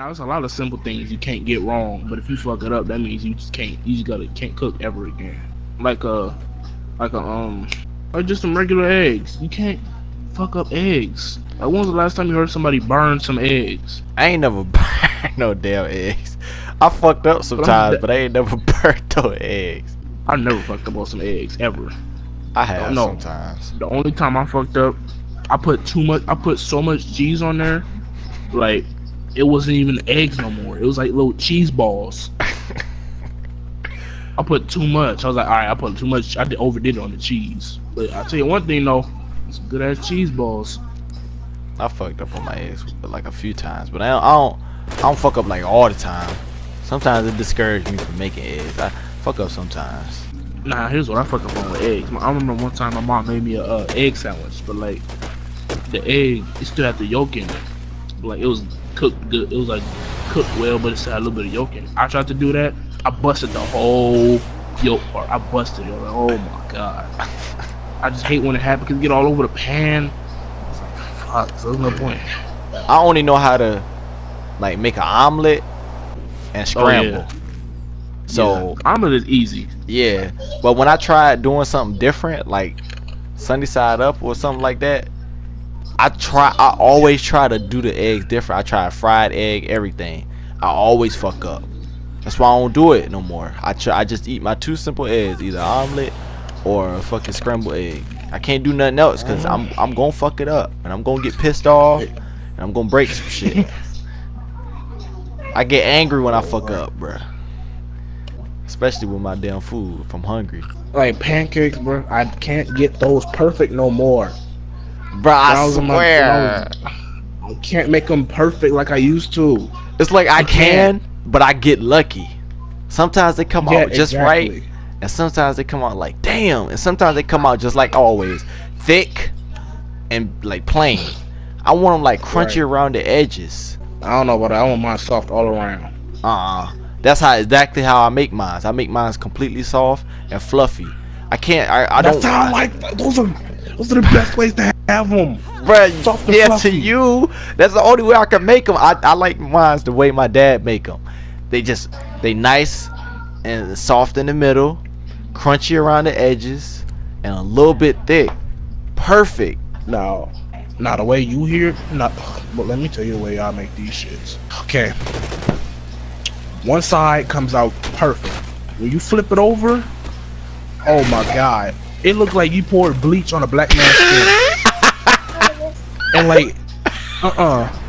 Now there's a lot of simple things you can't get wrong, but if you fuck it up, that means you just can't. You just gotta can't cook ever again. Like a, like a um, or just some regular eggs. You can't fuck up eggs. Like when was the last time you heard somebody burn some eggs? I ain't never burned no damn eggs. I fucked up sometimes, but I ain't never burnt no eggs. I never fucked up on some eggs ever. I have No. sometimes. The only time I fucked up, I put too much. I put so much cheese on there, like it wasn't even eggs no more. It was like little cheese balls. I put too much. I was like, all right, I put too much. I did, overdid it on the cheese. But I tell you one thing though, some good ass cheese balls. I fucked up on my eggs like a few times, but I don't, I don't. I don't fuck up like all the time. Sometimes it discourages me from making eggs. I fuck up sometimes. Nah, here's what I fuck up on with eggs. I remember one time my mom made me a uh, egg sandwich, but like the egg, it still had the yolk in it. But, Like it was cooked good. It was like cooked well, but it had a little bit of yolk in it. I tried to do that. I busted the whole yolk part. I busted it. I was like, oh my god. I just hate when it happens. 'cause it get all over the pan. It's like fuck. So there's no point. I only know how to like make an omelet and Oh, yeah. scramble. So yeah. omelet is easy. yeah, but when I tried doing something different, like sunny side up or something like that, I try. I always try to do the eggs different. I try fried egg, everything. I always fuck up. That's why I don't do it no more. I try. I just eat my two simple eggs, either omelet or a fucking scrambled egg. I can't do nothing else because I'm I'm gonna fuck it up and I'm gonna get pissed off and I'm gonna break some shit. I get angry when I fuck up, bruh. Especially with my damn food if I'm hungry. Like pancakes, bro. I can't get those perfect no more. Bruh, I in my- swear. I can't make them perfect like I used to. It's like I You can't. can, but I get lucky. Sometimes they come Yeah, out just right, and sometimes they come out like damn, and sometimes they come out just like always, thick and like plain. I want them like crunchy Right. around the edges. I don't know, but I want mine soft all around. Uh, that's how exactly how I make mine. I make mine completely soft and fluffy. I can't. I, I That's don't. how I like. Those are those are the best ways to have them. Soft yeah, fluffy. to you, that's the only way I can make them. I, I like mine the way my dad make them. They just they nice and soft in the middle, crunchy around the edges, and a little bit thick. Perfect. Now, not the way you hear. Not, but let me tell you the way I make these shits. Okay, one side comes out perfect. When you flip it over, oh my god, it looked like you poured bleach on a black man's skin. and like, uh uh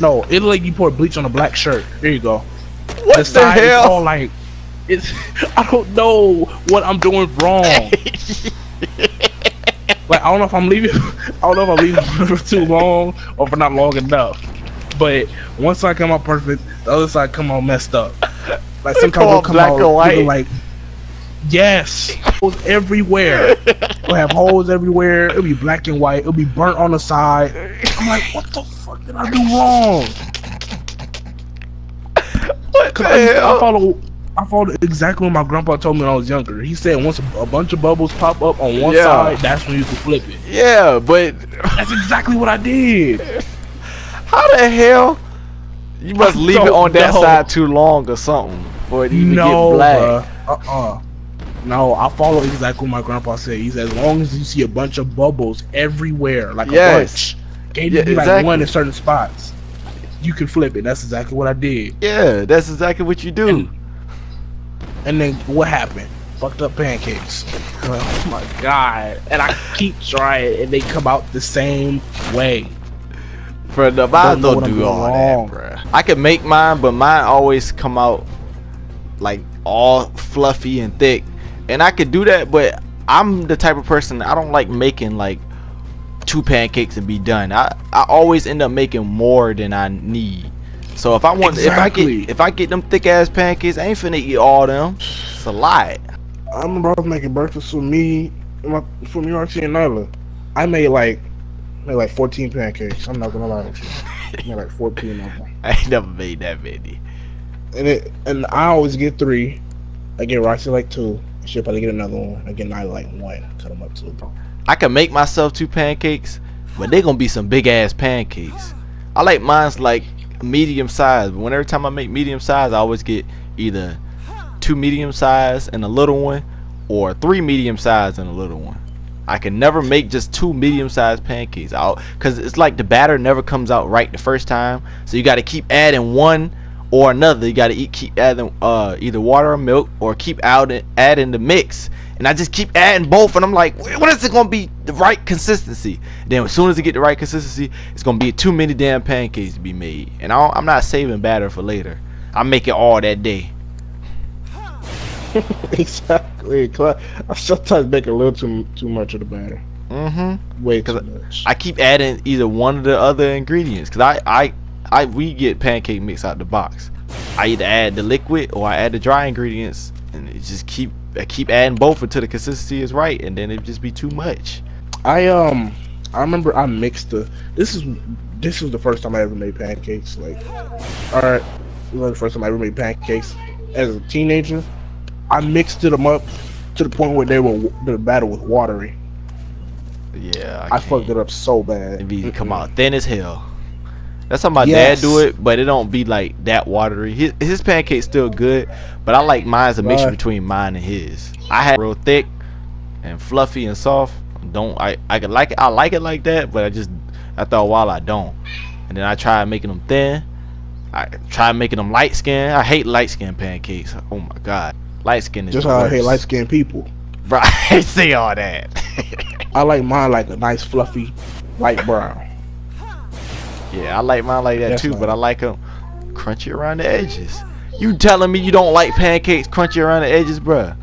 no, it looked like you poured bleach on a black shirt. There you go. What the the, side is hell? all like, it's. I don't know what I'm doing wrong. Like I don't know if I'm leaving. I don't know if I'm leaving for too long or for not long enough. But one side come out perfect, the other side come out messed up. Like sometimes it'll come black out and white? like yes, holes everywhere. We'll have holes everywhere. It'll be black and white. It'll be burnt on the side. I'm like, what the fuck did I do wrong? what the I, I hell? follow. I followed exactly what my grandpa told me when I was younger. He said once a, a bunch of bubbles pop up on one Yeah. side, that's when you can flip it. Yeah, but That's exactly what I did. how the hell? You must I leave it on that know. side too long or something for it to even no, get black. Uh uh No, I follow exactly what my grandpa said. He said as long as you see a bunch of bubbles everywhere, like Yes. a bunch, can't Yeah, be like one in certain spots. You can flip it. That's exactly what I did. Yeah, that's exactly what you do. And, and then what happened? Fucked up pancakes. Oh my god! And I keep trying, and they come out the same way. For the mine don't, I'm do all wrong. that, bruh. I can make mine, but mine always come out like all fluffy and thick, and I could do that. But I'm the type of person I don't like making like two pancakes and be done. I I always end up making more than I need. So if I want, if I get if I get them thick ass pancakes, I ain't finna eat all them. It's a lot. I remember I was making breakfast for me, my, for me, Archie and Nyla. I made like, made like 14 pancakes. I'm not gonna lie to you. I made like 14 of them. I ain't never made that many. And it, and I always get three. I get Roxy like two. She'll probably get another one. I get Nyla like one. Cut them up two. I can make myself two pancakes, but they're gonna be some big ass pancakes. I like mine's like medium size. But when every time I make medium size, I always get either two medium size and a little one, or three medium size and a little one. I can never make just two medium sized pancakes out because it's like the batter never comes out right the first time. So you got to keep adding one or another. You got to eat, keep adding uh, either water or milk or keep out adding the mix. And I just keep adding both, and I'm like, when is it gonna be the right consistency? Then as soon as it get the right consistency, it's gonna be too many damn pancakes to be made. And I am not saving batter for later. I make it all that day. exactly. I sometimes make a little too too much of the batter. Mm-hmm. Way too much. I keep adding either one of the other ingredients because I, I, I we get pancake mix out the box. I either add the liquid or I add the dry ingredients, and it just keep I keep adding both until the consistency is right, and then it just be too much. I um I remember I mixed the. This is this was the first time I ever made pancakes. Like, all right, this was the first time I ever made pancakes as a teenager. I mixed them up to the point where they were the batter was watery. Yeah, I, I fucked it up so bad. It be come out thin as hell. That's how my yes. dad do it, but it don't be like that watery. His, his pancake's still good, but I like mine's a mixture between mine and his. I had real thick and fluffy and soft. Don't I? I could like it. I like it like that, but I just after a while I don't. And then I try making them thin. I try making them light skin. I hate light skin pancakes. Oh my god. Light skin is just how. I hate light skin people. Bro, I say all that. I like mine like a nice fluffy light brown. Yeah, I like mine like that That's too, nice. but I like them crunchy around the edges. You telling me you don't like pancakes crunchy around the edges, bruh?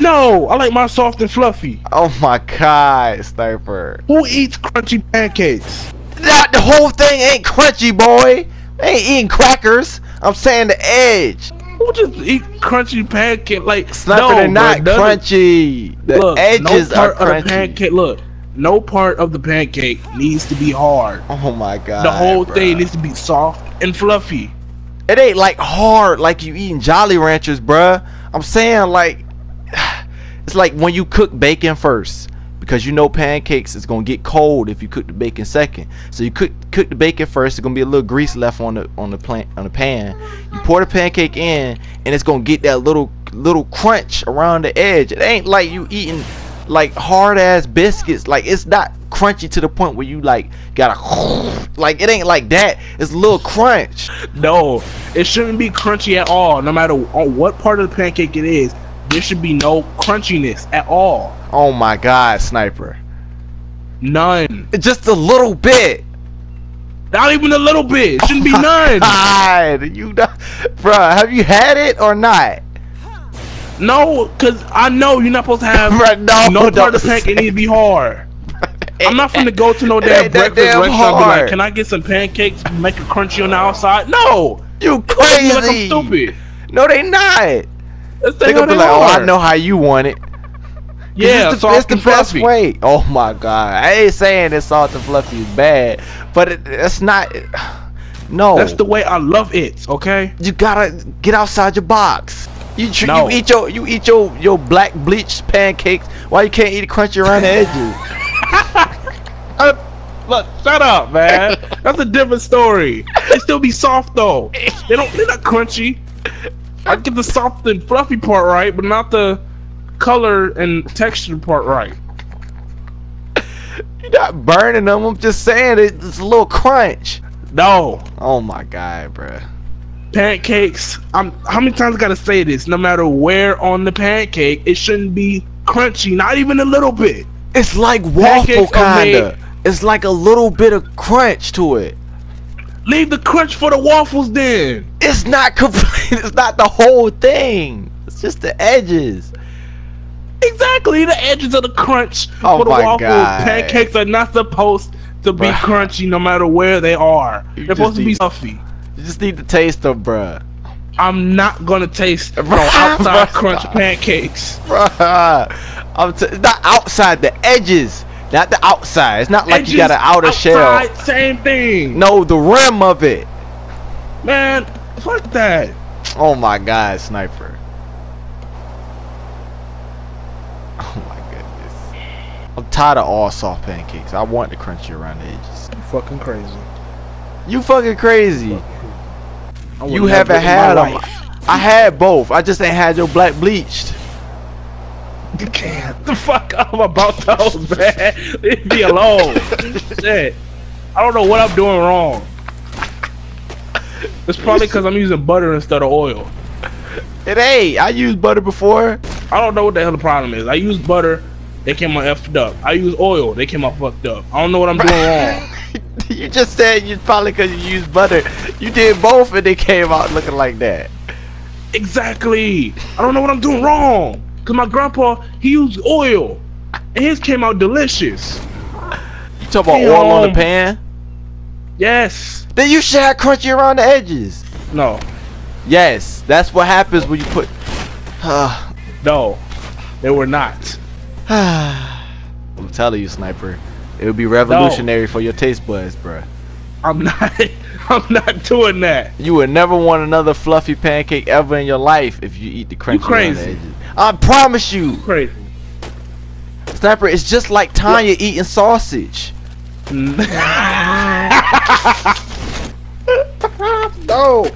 No, I like mine soft and fluffy. Oh my god, Sniper. Who eats crunchy pancakes? Not the whole thing ain't crunchy, boy. They ain't eating crackers. I'm saying the edge. Who just eat crunchy pancake? Like Sniper, no, they're not bro, crunchy. The look, edges no part are crunchy. Of the pancake, look, no part of the pancake needs to be hard. Oh my god. The whole bro. thing needs to be soft and fluffy. It ain't like hard like you eating Jolly Ranchers, bruh. I'm saying like it's like when you cook bacon first because you know pancakes is gonna get cold if you cook the bacon second. So you cook cook the bacon first. It's gonna be a little grease left on the on the plant on the pan. You pour the pancake in, and it's gonna get that little little crunch around the edge. It ain't like you eating like hard ass biscuits. Like it's not crunchy to the point where you like gotta like it ain't like that. It's a little crunch. No, it shouldn't be crunchy at all. No matter on what part of the pancake it is, there should be no crunchiness at all. Oh my god, sniper. None. Just a little bit. Not even a little bit. It shouldn't be none. God, you, bro, have you had it or not? No, cause I know you're not supposed to have Bruh, no, no part of the pancake It need to be hard. I'm not finna go to no damn breakfast damn restaurant be like, can I get some pancakes, make it crunchy on the outside? No! You crazy! Like I'm stupid. No, they not. They gonna be like, oh, I know how you want it. Yeah, it's the, it's the best fluffy. way. Oh my god, I ain't saying that soft and fluffy is bad, but it, it's not. No, that's the way I love it. Okay, you gotta get outside your box. You tr- no. you eat your you eat your your black bleached pancakes. Why you can't eat a crunchy around the edges? uh, look, shut up, man. That's a different story. They still be soft though. They don't. They're not crunchy. I get the soft and fluffy part right, but not the color and texture part right. You're not burning them. I'm just saying it's a little crunch. No. Oh my god, bruh pancakes. I'm how many times I gotta say this? No matter where on the pancake, it shouldn't be crunchy, not even a little bit. It's like waffle kinda. It's like a little bit of crunch to it. Leave the crunch for the waffles then. It's not complete. It's not the whole thing. It's just the edges. Exactly, the edges of the crunch oh for the waffles. God. Pancakes are not supposed to be Bruh. crunchy no matter where they are. They're supposed to be fluffy. You just need to taste them, bruh. I'm not gonna taste bro outside crunch pancakes. Bruh. I'm t- not outside, the edges. Not the outside. It's not like edges, you got an outer outside, shell. Same thing. No, the rim of it. Man, fuck that. Oh my god, sniper. Oh my goodness. I'm tired of all soft pancakes. I want the crunchy around the edges. You fucking crazy. You fucking crazy. I would You haven't had my had 'em. life. I had both. I just ain't had your black bleached. Get the fuck up about those, man. Leave me alone. Shit. I don't know what I'm doing wrong. It's probably because I'm using butter instead of oil. It ain't. I used butter before. I don't know what the hell the problem is. I use butter, they came out effed up. I use oil, they came out fucked up. I don't know what I'm doing wrong. you just said you probably because you used butter. You did both and they came out looking like that. Exactly. I don't know what I'm doing wrong. Cause my grandpa he used oil, and his came out delicious. You talk about oil on the pan? Yes. Then you should have crunchy around the edges. No. Yes, that's what happens when you put. uh, No. They were not. I'm telling you, sniper, it would be revolutionary for your taste buds, bruh. I'm not. I'm not doing that. You would never want another fluffy pancake ever in your life if you eat the crunchy the crazy. edges. I promise you, Crazy. sniper. It's just like Tanya eating sausage. Mm. no.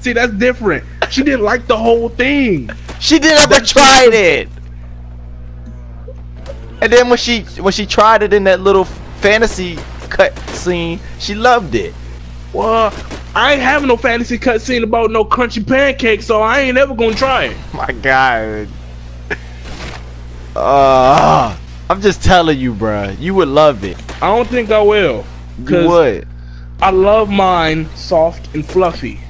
See, that's different. She didn't like the whole thing. She didn't ever tried it. And then when she when she tried it in that little fantasy cut scene, she loved it. Well, I ain't having no fantasy cutscene about no crunchy pancakes, so I ain't ever gonna try it. My God. Uh, I'm just telling you, bruh. You would love it. I don't think I will. You 'Cause would. I love mine soft and fluffy.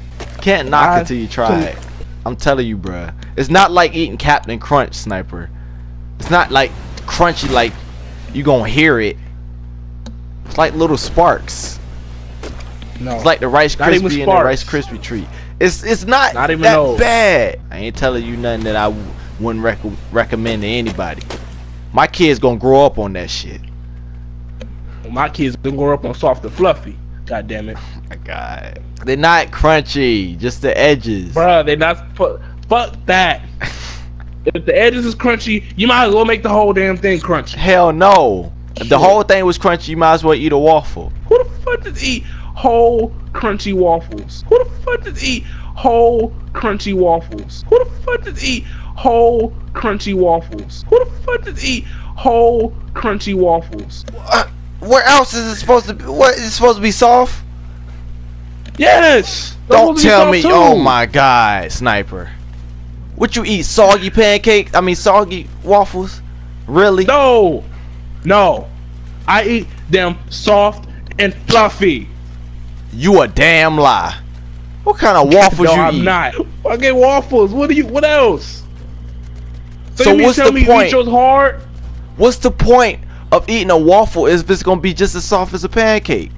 Can't knock I- it till you try it. I'm telling you, bruh. It's not like eating Captain Crunch, sniper. It's not like crunchy like you gonna hear it. It's like little sparks. No. It's like the Rice Krispie and the Rice. Krispie treat. It's it's not, Not even that those. bad. I ain't telling you nothing that I w- wouldn't rec- recommend to anybody. My kids gonna grow up on that shit. my kids been growing up on soft and fluffy. God damn it. Oh my God, they're not crunchy, just the edges. Bruh, they not fu- fuck that. if the edges is crunchy, you might as well make the whole damn thing crunchy. Hell no. If the whole thing was crunchy, you might as well eat a waffle. Who the fuck does eat whole crunchy waffles? Who the fuck does eat whole crunchy waffles? Who the fuck does eat whole crunchy waffles? Who the fuck does eat whole crunchy waffles? Uh, where else is it supposed to be? What is it supposed to be soft? Yes. Don't supposed to be tell me. too. Oh my God, sniper. What you eat? Soggy pancakes? I mean, soggy waffles? Really? No, no. I eat them soft and fluffy. You a damn lie. What kind of waffles no, you I'm eat? not. I get waffles. What do you? What else? So, So you what's tell the me point? hard? What's the point of eating a waffle if it's gonna be just as soft as a pancake?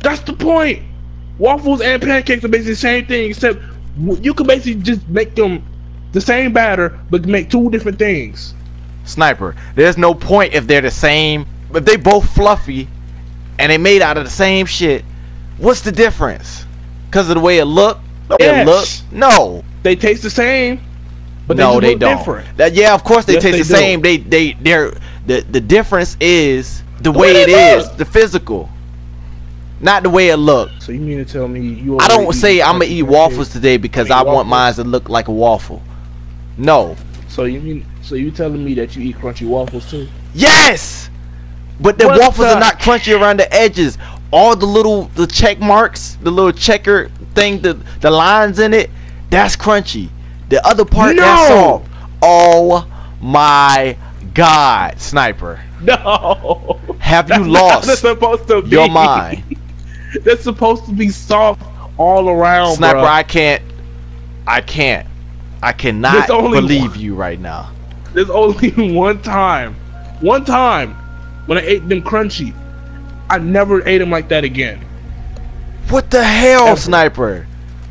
That's the point. Waffles and pancakes are basically the same thing, except you can basically just make them the same batter, but make two different things. Sniper, there's no point if they're the same. If they both fluffy and they made out of the same shit, what's the difference? Cause of the way it look? The way it look? No. They taste the same, but no, they, they don't. different. That, yeah, of course they Yes, taste they the do. same. They they they're the the difference is the, way way it is, look. the physical. Not the way it look. So you mean to tell me you? I don't say I'm gonna eat waffles today because I want mine to look like a waffle. No. So you mean? So you telling me that you eat crunchy waffles too? Yes. But the What waffles the- are not crunchy around the edges. All the little the check marks, the little checker thing, the the lines in it, that's crunchy. The other part that's No. soft. Oh my god, sniper. No. Have you That's lost not what it's supposed to be. your mind? That's supposed to be soft all around, Sniper, bruh. I can't I can't. I cannot believe one- you right now. There's only one time, one time when I ate them crunchy. I never ate them like that again. What the hell, Ever. sniper?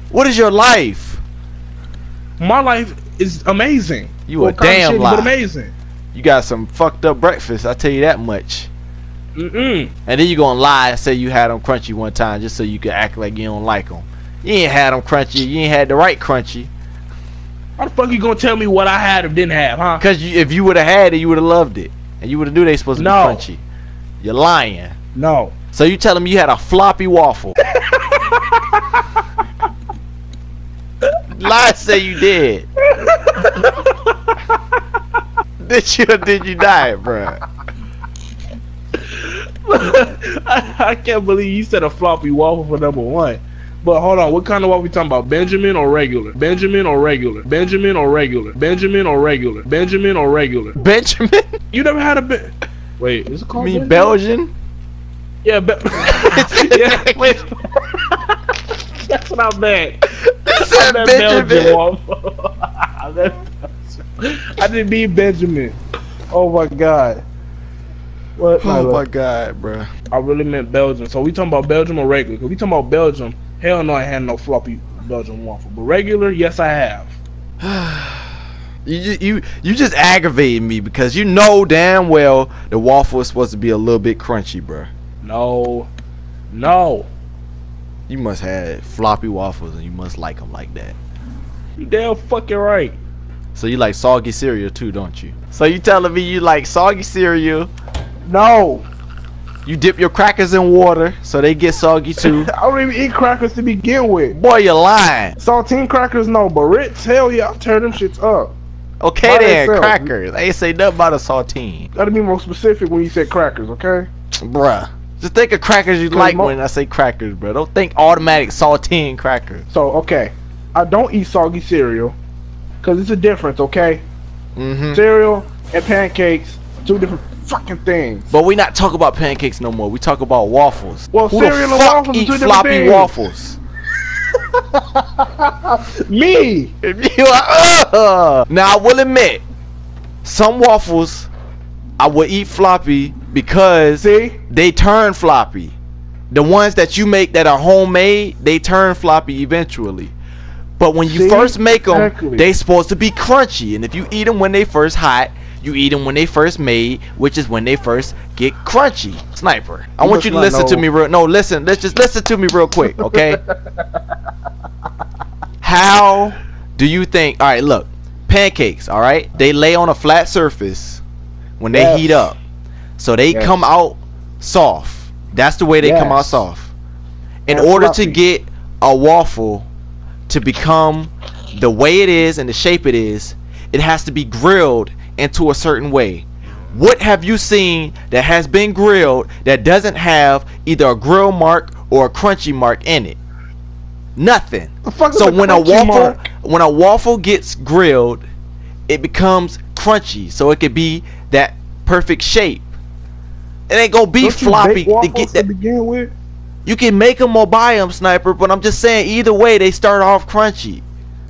What is your life? My life is amazing. You Well, a damn shitty, amazing. You got some fucked up breakfast, I tell you that much. Mm-mm. And then you gonna lie and say you had them crunchy one time just so you can act like you don't like them. You ain't had them crunchy. You ain't had the right crunchy. How the fuck you gonna tell me what I had or didn't have, huh? Cause you, if you would have had it, you would have loved it, and you would have knew they supposed to No. be crunchy. You're lying. No. So you telling me you had a floppy waffle? Lie say you did. did you or did you die, bruh? I, I can't believe you said a floppy waffle for number one. But hold on, what kind of waffle we talking about? Benjamin or regular? Benjamin or regular? Benjamin or regular? Benjamin or regular? Benjamin or regular? Benjamin? You never had a ben- Wait, is it You called mean Benjamin? Belgian? Yeah, but yeah, wait. That's what I meant. I said meant Benjamin. I meant I didn't mean Benjamin. Oh my god. What? Oh No, my god, bruh. I really meant Belgium. So we talking about Belgium or regular? Cause we talking about Belgium. Hell no, I had no floppy Belgian waffle. But regular, yes, I have. You ju- you you just aggravating me because you know damn well the waffle is supposed to be a little bit crunchy, bruh. No, no. You must have floppy waffles and you must like them like that. You damn fucking right. So you like soggy cereal too, don't you? So you telling me you like soggy cereal? No, You dip your crackers in water so they get soggy too. I don't even eat crackers to begin with. Boy, you're lying. Saltine crackers, no, but Ritz, hell yeah, I'll tear them shits up. Okay By then, themselves. crackers. I ain't say nothing about a saltine. Gotta be more specific when you say crackers, okay? Bruh. Just think of crackers you like when I say crackers, bro. Don't think automatic saltine crackers. So, okay, I don't eat soggy cereal, cause it's a difference, okay? Mm-hmm. Cereal and pancakes, two different fucking things. But we not talk about pancakes no more. We talk about waffles. Well, Who cereal the and fuck waffles are eat two different floppy things. waffles? Me! If you are, uh, now I will admit, some waffles I would eat floppy because See? they turn floppy. The ones that you make that are homemade, they turn floppy eventually. But when you See? first make them, Exactly. they supposed to be crunchy. And if you eat them when they first hot, you eat them when they first made, which is when they first get crunchy. Sniper, I You want you to listen to me real. No, listen. Let's just listen to me real quick, okay? How do you think? All right, look, pancakes. All right, they lay on a flat surface when they Yes. heat up, so they Yes. come out soft. That's the way they come out soft. In And order fluffy. to get a waffle to become the way it is and the shape it is, it has to be grilled into a certain way. What have you seen that has been grilled that doesn't have either a grill mark or a crunchy mark in it? Nothing. The fuck is So a when a waffle mark? when a waffle gets grilled, it becomes crunchy, so it could be that perfect shape. It ain't gonna be Don't floppy to waffles get to that. begin with? You can make them or buy them, sniper. But I'm just saying, either way, they start off crunchy.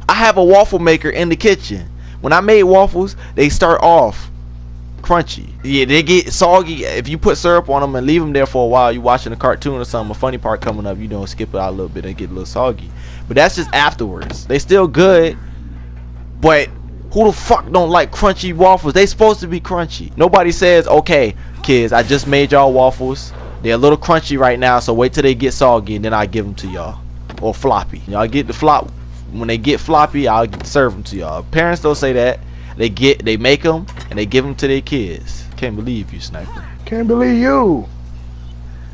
I have a waffle maker in the kitchen. When I made waffles, they start off crunchy. Yeah, they get soggy if you put syrup on them and leave them there for a while. You watching a cartoon or something, a funny part coming up, you know, skip it out a little bit and get a little soggy. But that's just afterwards. They still good, but who the fuck don't like crunchy waffles? They supposed to be crunchy. Nobody says, okay, kids, I just made y'all waffles. They're a little crunchy right now, so wait till they get soggy and then I give them to y'all. Or floppy. Y'all get the flop. When they get floppy, I'll serve them to y'all. Parents don't say that. They get, they make them and they give them to their kids. Can't believe you, sniper. Can't believe you.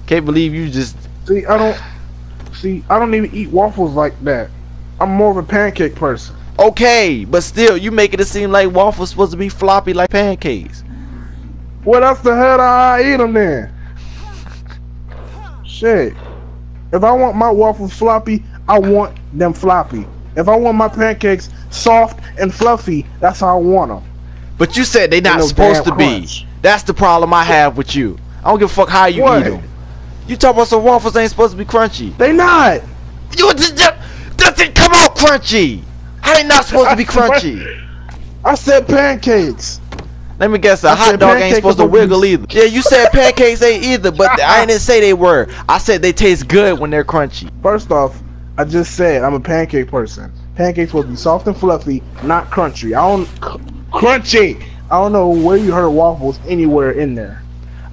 Can't believe you just. See, I don't. See, I don't even eat waffles like that. I'm more of a pancake person. Okay, but still, you making it seem like waffles supposed to be floppy like pancakes. What else the hell do I eat them then? Shit. If I want my waffles floppy, I want them floppy. If I want my pancakes soft and fluffy, that's how I want them. But you said they not no supposed to damn be. That's the problem I have with you. I don't give a fuck how you What? eat them. You talk about some waffles ain't supposed to be crunchy. They not. You just, doesn't come out crunchy. How they not supposed to be crunchy? I said pancakes. Let me guess, a I hot dog ain't supposed to are supposed to wiggle either. Yeah, you said pancakes ain't either, but I didn't say they were. I said they taste good when they're crunchy. First off, I just said I'm a pancake person. Pancakes will be soft and fluffy, not crunchy. I don't crunchy. I don't know where you heard waffles anywhere in there.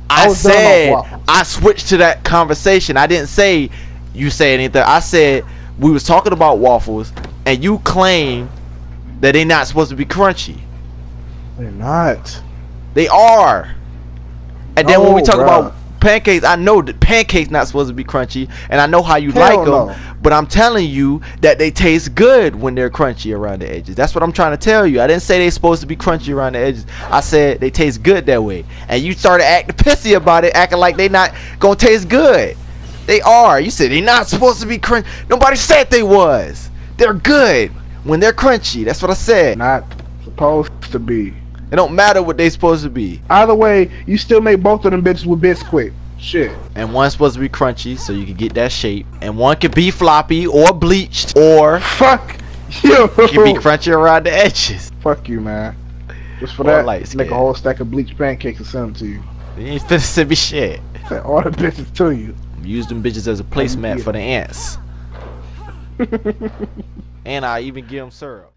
I I was done about said. I switched to that conversation. I didn't say you say anything. I said we was talking about waffles, and you claim that they're not supposed to be crunchy. They're not. They are. And then when we oh, talk bruh. about pancakes. I know that pancakes not supposed to be crunchy, and I know how you Hell like them. no. But I'm telling you that they taste good when they're crunchy around the edges. That's what I'm trying to tell you. I didn't say they supposed to be crunchy around the edges. I said they taste good that way. And you started acting pissy about it, acting like they not gonna taste good. They are. You said they not supposed to be crunchy. Nobody said they was. They're good when they're crunchy. That's what I said. Not supposed to be. It don't matter what they supposed to be. Either way, you still make both of them bitches with Bisquick. Shit. And one's supposed to be crunchy so you can get that shape. And one can be floppy or bleached or Fuck you. it can be crunchy around the edges. Fuck you, man. Just for Or that, make skin. a whole stack of bleached pancakes and send them to you. You ain't finna send me shit. Send all the bitches to you. Use them bitches as a placemat yeah. for the ants. and I even give them syrup.